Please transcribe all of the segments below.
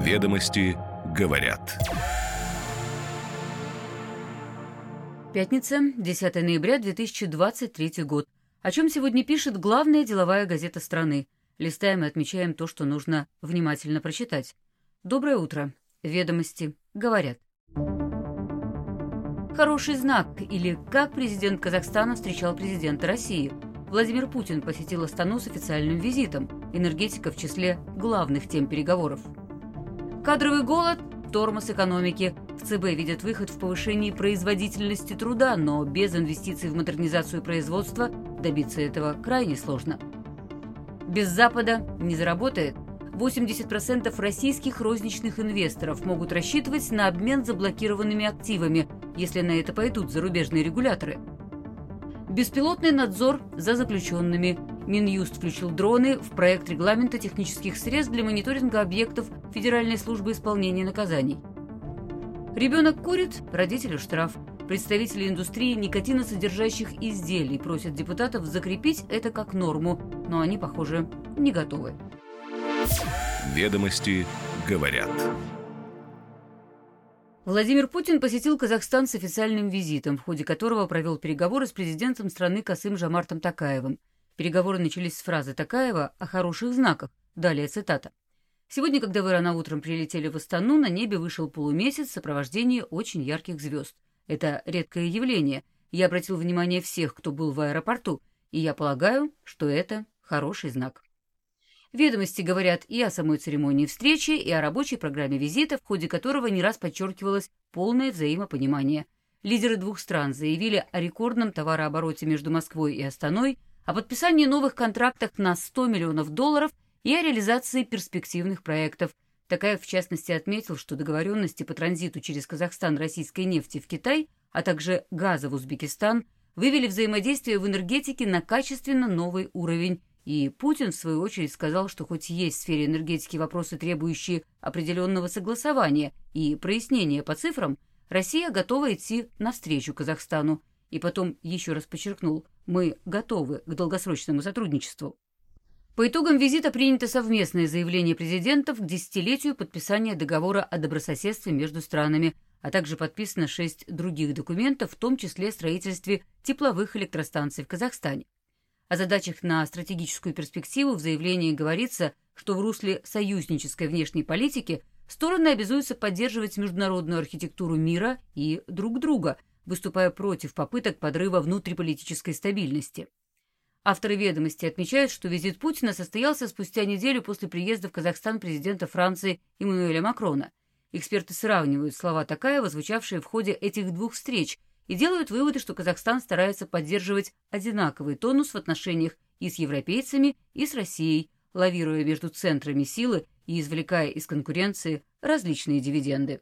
Ведомости говорят. Пятница, 10 ноября 2023 год. О чем сегодня пишет главная деловая газета страны. Листаем и отмечаем то, что нужно внимательно прочитать. Доброе утро. Ведомости говорят. Хороший знак, или как президент Казахстана встречал президента России. Владимир Путин посетил Астану с официальным визитом. Энергетика в числе главных тем переговоров. Кадровый голод – тормоз экономики. В ЦБ видят выход в повышении производительности труда, но без инвестиций в модернизацию производства добиться этого крайне сложно. Без Запада не заработает. 80% российских розничных инвесторов могут рассчитывать на обмен заблокированными активами, если на это пойдут зарубежные регуляторы. Беспилотный надзор за заключенными. Минюст включил дроны в проект регламента технических средств для мониторинга объектов Федеральной службы исполнения наказаний. Ребенок курит, родителю штраф. Представители индустрии никотиносодержащих изделий просят депутатов закрепить это как норму, но они, похоже, не готовы. Ведомости говорят. Владимир Путин посетил Казахстан с официальным визитом, в ходе которого провел переговоры с президентом страны Касым Жамартом Такаевым. Переговоры начались с фразы Такаева о хороших знаках. Далее цитата. «Сегодня, когда вы рано утром прилетели в Астану, на небе вышел полумесяц в сопровождении очень ярких звезд. Это редкое явление. Я обратил внимание всех, кто был в аэропорту, и я полагаю, что это хороший знак». Ведомости говорят и о самой церемонии встречи, и о рабочей программе визита, в ходе которого не раз подчеркивалось полное взаимопонимание. Лидеры двух стран заявили о рекордном товарообороте между Москвой и Астаной – о подписании новых контрактов на 100 миллионов долларов и о реализации перспективных проектов. Такаев, в частности, отметил, что договоренности по транзиту через Казахстан российской нефти в Китай, а также газа в Узбекистан, вывели взаимодействие в энергетике на качественно новый уровень. И Путин, в свою очередь, сказал, что хоть есть в сфере энергетики вопросы, требующие определенного согласования и прояснения по цифрам, Россия готова идти навстречу Казахстану. И потом еще раз подчеркнул, мы готовы к долгосрочному сотрудничеству. По итогам визита принято совместное заявление президентов к десятилетию подписания договора о добрососедстве между странами, а также подписано шесть других документов, в том числе о строительстве тепловых электростанций в Казахстане. О задачах на стратегическую перспективу в заявлении говорится, что в русле союзнической внешней политики стороны обязуются поддерживать международную архитектуру мира и друг друга – выступая против попыток подрыва внутриполитической стабильности. Авторы «Ведомости» отмечают, что визит Путина состоялся спустя неделю после приезда в Казахстан президента Франции Эммануэля Макрона. Эксперты сравнивают слова Такаева, звучавшие в ходе этих двух встреч, и делают выводы, что Казахстан старается поддерживать одинаковый тонус в отношениях и с европейцами, и с Россией, лавируя между центрами силы и извлекая из конкуренции различные дивиденды.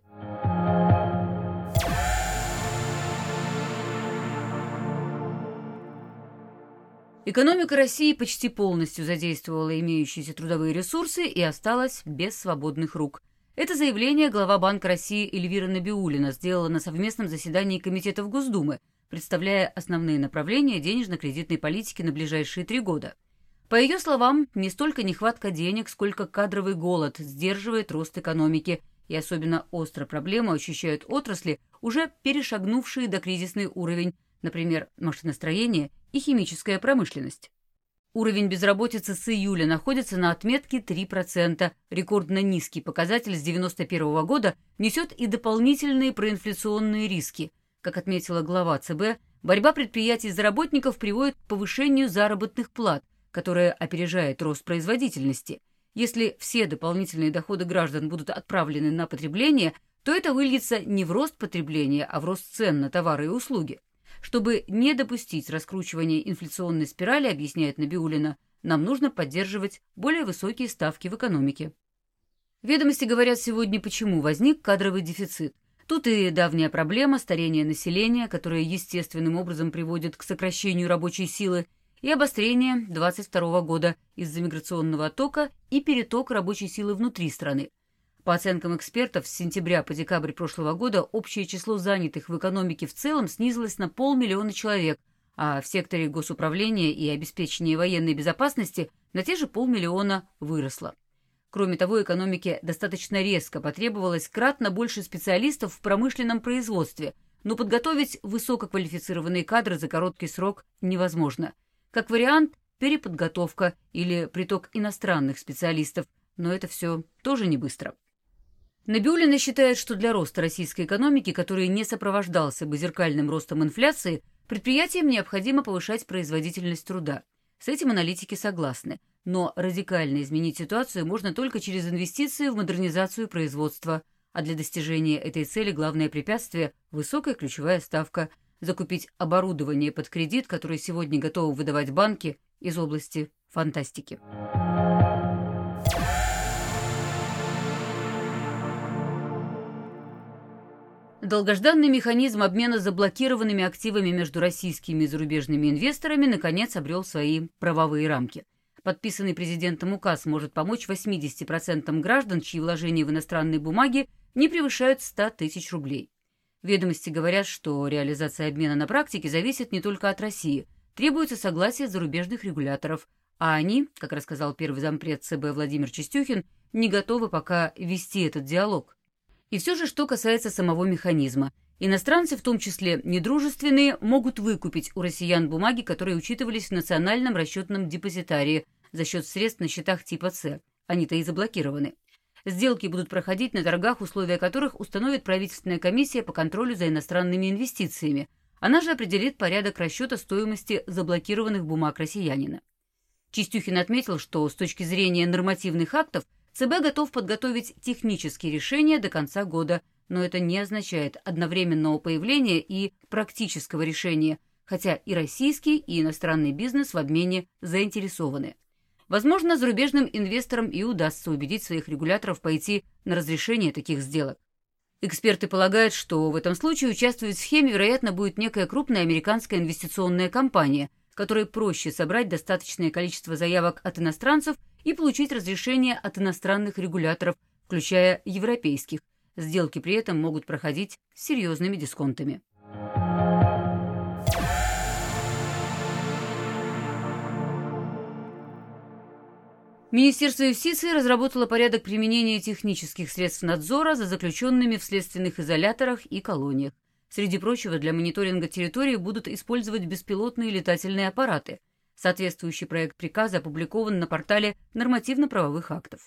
Экономика России почти полностью задействовала имеющиеся трудовые ресурсы и осталась без свободных рук. Это заявление глава Банка России Эльвира Набиулина сделала на совместном заседании Комитетов Госдумы, представляя основные направления денежно-кредитной политики на ближайшие три года. По ее словам, не столько нехватка денег, сколько кадровый голод сдерживает рост экономики, и особенно остро проблему ощущают отрасли, уже перешагнувшие до кризисный уровень, например, машиностроение и химическая промышленность. Уровень безработицы с июля находится на отметке 3%. Рекордно низкий показатель с 1991 года несет и дополнительные проинфляционные риски. Как отметила глава ЦБ, борьба предприятий за работников приводит к повышению заработных плат, которое опережает рост производительности. Если все дополнительные доходы граждан будут отправлены на потребление, то это выльется не в рост потребления, а в рост цен на товары и услуги. Чтобы не допустить раскручивания инфляционной спирали, объясняет Набиулина, нам нужно поддерживать более высокие ставки в экономике. Ведомости говорят сегодня, почему возник кадровый дефицит. Тут и давняя проблема старения населения, которая естественным образом приводит к сокращению рабочей силы, и обострение 22 года из-за миграционного оттока и переток рабочей силы внутри страны. По оценкам экспертов, с сентября по декабрь прошлого года общее число занятых в экономике в целом снизилось на полмиллиона человек, а в секторе госуправления и обеспечения военной безопасности на те же полмиллиона выросло. Кроме того, экономике достаточно резко потребовалось кратно больше специалистов в промышленном производстве, но подготовить высококвалифицированные кадры за короткий срок невозможно. Как вариант, переподготовка или приток иностранных специалистов, но это все тоже не быстро. Набиулина считает, что для роста российской экономики, который не сопровождался бы зеркальным ростом инфляции, предприятиям необходимо повышать производительность труда. С этим аналитики согласны. Но радикально изменить ситуацию можно только через инвестиции в модернизацию производства, а для достижения этой цели главное препятствие – высокая ключевая ставка – закупить оборудование под кредит, который сегодня готовы выдавать банки из области фантастики. Долгожданный механизм обмена заблокированными активами между российскими и зарубежными инвесторами наконец обрел свои правовые рамки – Подписанный президентом указ может помочь 80% граждан, чьи вложения в иностранные бумаги не превышают 100 тысяч рублей. Ведомости говорят, что реализация обмена на практике зависит не только от России. Требуется согласие зарубежных регуляторов, а они, как рассказал первый зампред ЦБ Владимир Чистюхин, не готовы пока вести этот диалог. И все же, что касается самого механизма. Иностранцы, в том числе недружественные, могут выкупить у россиян бумаги, которые учитывались в национальном расчетном депозитарии – за счет средств на счетах типа С. Они-то и заблокированы. Сделки будут проходить на торгах, условия которых установит правительственная комиссия по контролю за иностранными инвестициями. Она же определит порядок расчета стоимости заблокированных бумаг россиянина. Чистюхин отметил, что с точки зрения нормативных актов ЦБ готов подготовить технические решения до конца года, но это не означает одновременного появления и практического решения, хотя и российский, и иностранный бизнес в обмене заинтересованы. Возможно, зарубежным инвесторам и удастся убедить своих регуляторов пойти на разрешение таких сделок. Эксперты полагают, что в этом случае участвовать в схеме, вероятно, будет некая крупная американская инвестиционная компания, которой проще собрать достаточное количество заявок от иностранцев и получить разрешение от иностранных регуляторов, включая европейских. Сделки при этом могут проходить с серьезными дисконтами. Министерство юстиции разработало порядок применения технических средств надзора за заключенными в следственных изоляторах и колониях. Среди прочего, для мониторинга территории будут использовать беспилотные летательные аппараты. Соответствующий проект приказа опубликован на портале нормативно-правовых актов.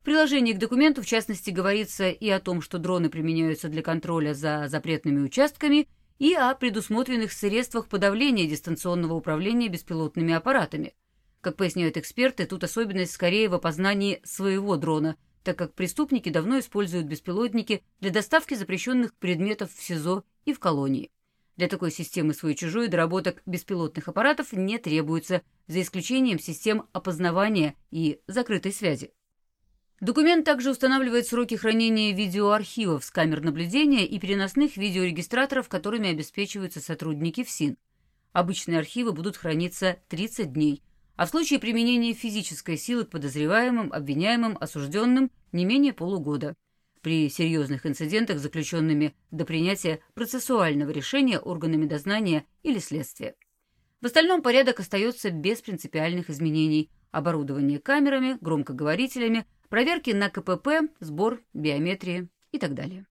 В приложении к документу, в частности, говорится и о том, что дроны применяются для контроля за запретными участками, и о предусмотренных средствах подавления дистанционного управления беспилотными аппаратами – как поясняют эксперты, тут особенность скорее в опознании своего дрона, так как преступники давно используют беспилотники для доставки запрещенных предметов в СИЗО и в колонии. Для такой системы свой-чужой доработок беспилотных аппаратов не требуется, за исключением систем опознавания и закрытой связи. Документ также устанавливает сроки хранения видеоархивов с камер наблюдения и переносных видеорегистраторов, которыми обеспечиваются сотрудники ФСИН. Обычные архивы будут храниться 30 дней, а в случае применения физической силы к подозреваемым, обвиняемым, осужденным не менее полугода. При серьезных инцидентах, заключенными до принятия процессуального решения органами дознания или следствия. В остальном порядок остается без принципиальных изменений. Оборудование камерами, громкоговорителями, проверки на КПП, сбор, биометрии и так далее.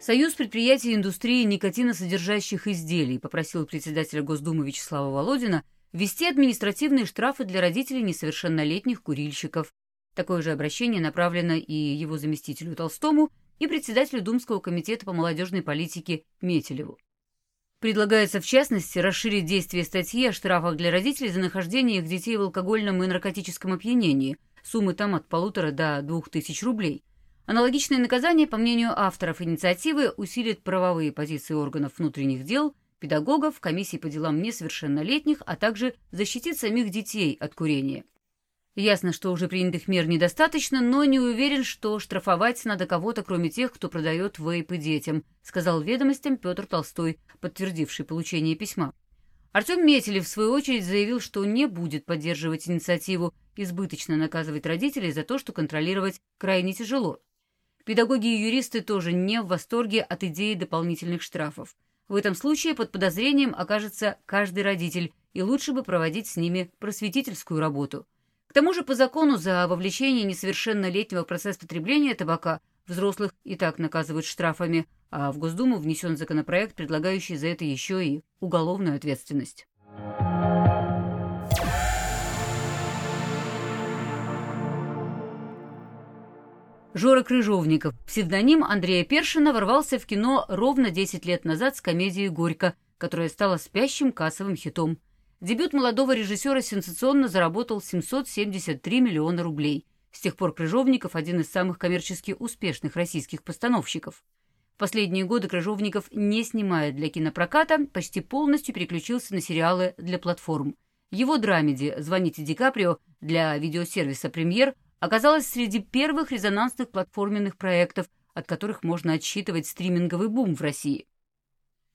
Союз предприятий индустрии никотиносодержащих изделий попросил председателя Госдумы Вячеслава Володина ввести административные штрафы для родителей несовершеннолетних курильщиков. Такое же обращение направлено и его заместителю Толстому, и председателю Думского комитета по молодежной политике Метелеву. Предлагается, в частности, расширить действие статьи о штрафах для родителей за нахождение их детей в алкогольном и наркотическом опьянении, суммы там от полутора до двух тысяч рублей – Аналогичные наказания, по мнению авторов инициативы, усилит правовые позиции органов внутренних дел, педагогов, комиссий по делам несовершеннолетних, а также защитит самих детей от курения. Ясно, что уже принятых мер недостаточно, но не уверен, что штрафовать надо кого-то, кроме тех, кто продает вейпы детям, сказал ведомостям Петр Толстой, подтвердивший получение письма. Артем Метелев, в свою очередь, заявил, что не будет поддерживать инициативу избыточно наказывать родителей за то, что контролировать крайне тяжело. Педагоги и юристы тоже не в восторге от идеи дополнительных штрафов. В этом случае под подозрением окажется каждый родитель, и лучше бы проводить с ними просветительскую работу. К тому же по закону за вовлечение несовершеннолетнего в процесс потребления табака взрослых и так наказывают штрафами, а в Госдуму внесен законопроект, предлагающий за это еще и уголовную ответственность. Жора Крыжовников, псевдоним Андрея Першина, ворвался в кино ровно 10 лет назад с комедией «Горько», которая стала спящим кассовым хитом. Дебют молодого режиссера сенсационно заработал 773 миллиона рублей. С тех пор Крыжовников – один из самых коммерчески успешных российских постановщиков. В последние годы Крыжовников, не снимая для кинопроката, почти полностью переключился на сериалы для платформ. Его драмеди «Звоните Ди Каприо» для видеосервиса «Премьер» оказалась среди первых резонансных платформенных проектов, от которых можно отсчитывать стриминговый бум в России.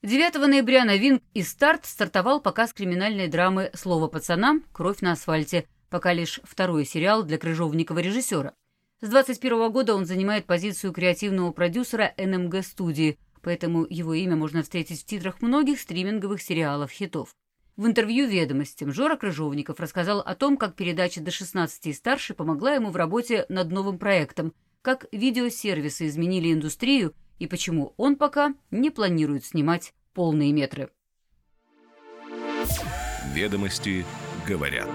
9 ноября на Винг и Старт стартовал показ криминальной драмы «Слово пацанам. Кровь на асфальте», пока лишь второй сериал для крыжовникова режиссера. С 21 года он занимает позицию креативного продюсера НМГ студии, поэтому его имя можно встретить в титрах многих стриминговых сериалов-хитов. В интервью «Ведомостям» Жора Крыжовников рассказал о том, как передача до 16 и старше помогла ему в работе над новым проектом, как видеосервисы изменили индустрию и почему он пока не планирует снимать полные метры. Ведомости говорят.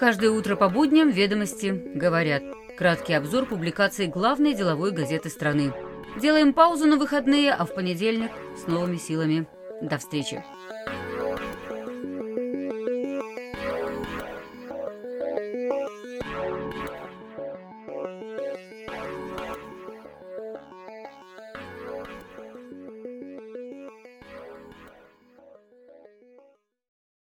Каждое утро по будням «Ведомости говорят». Краткий обзор публикаций главной деловой газеты страны. Делаем паузу на выходные, а в понедельник с новыми силами. До встречи.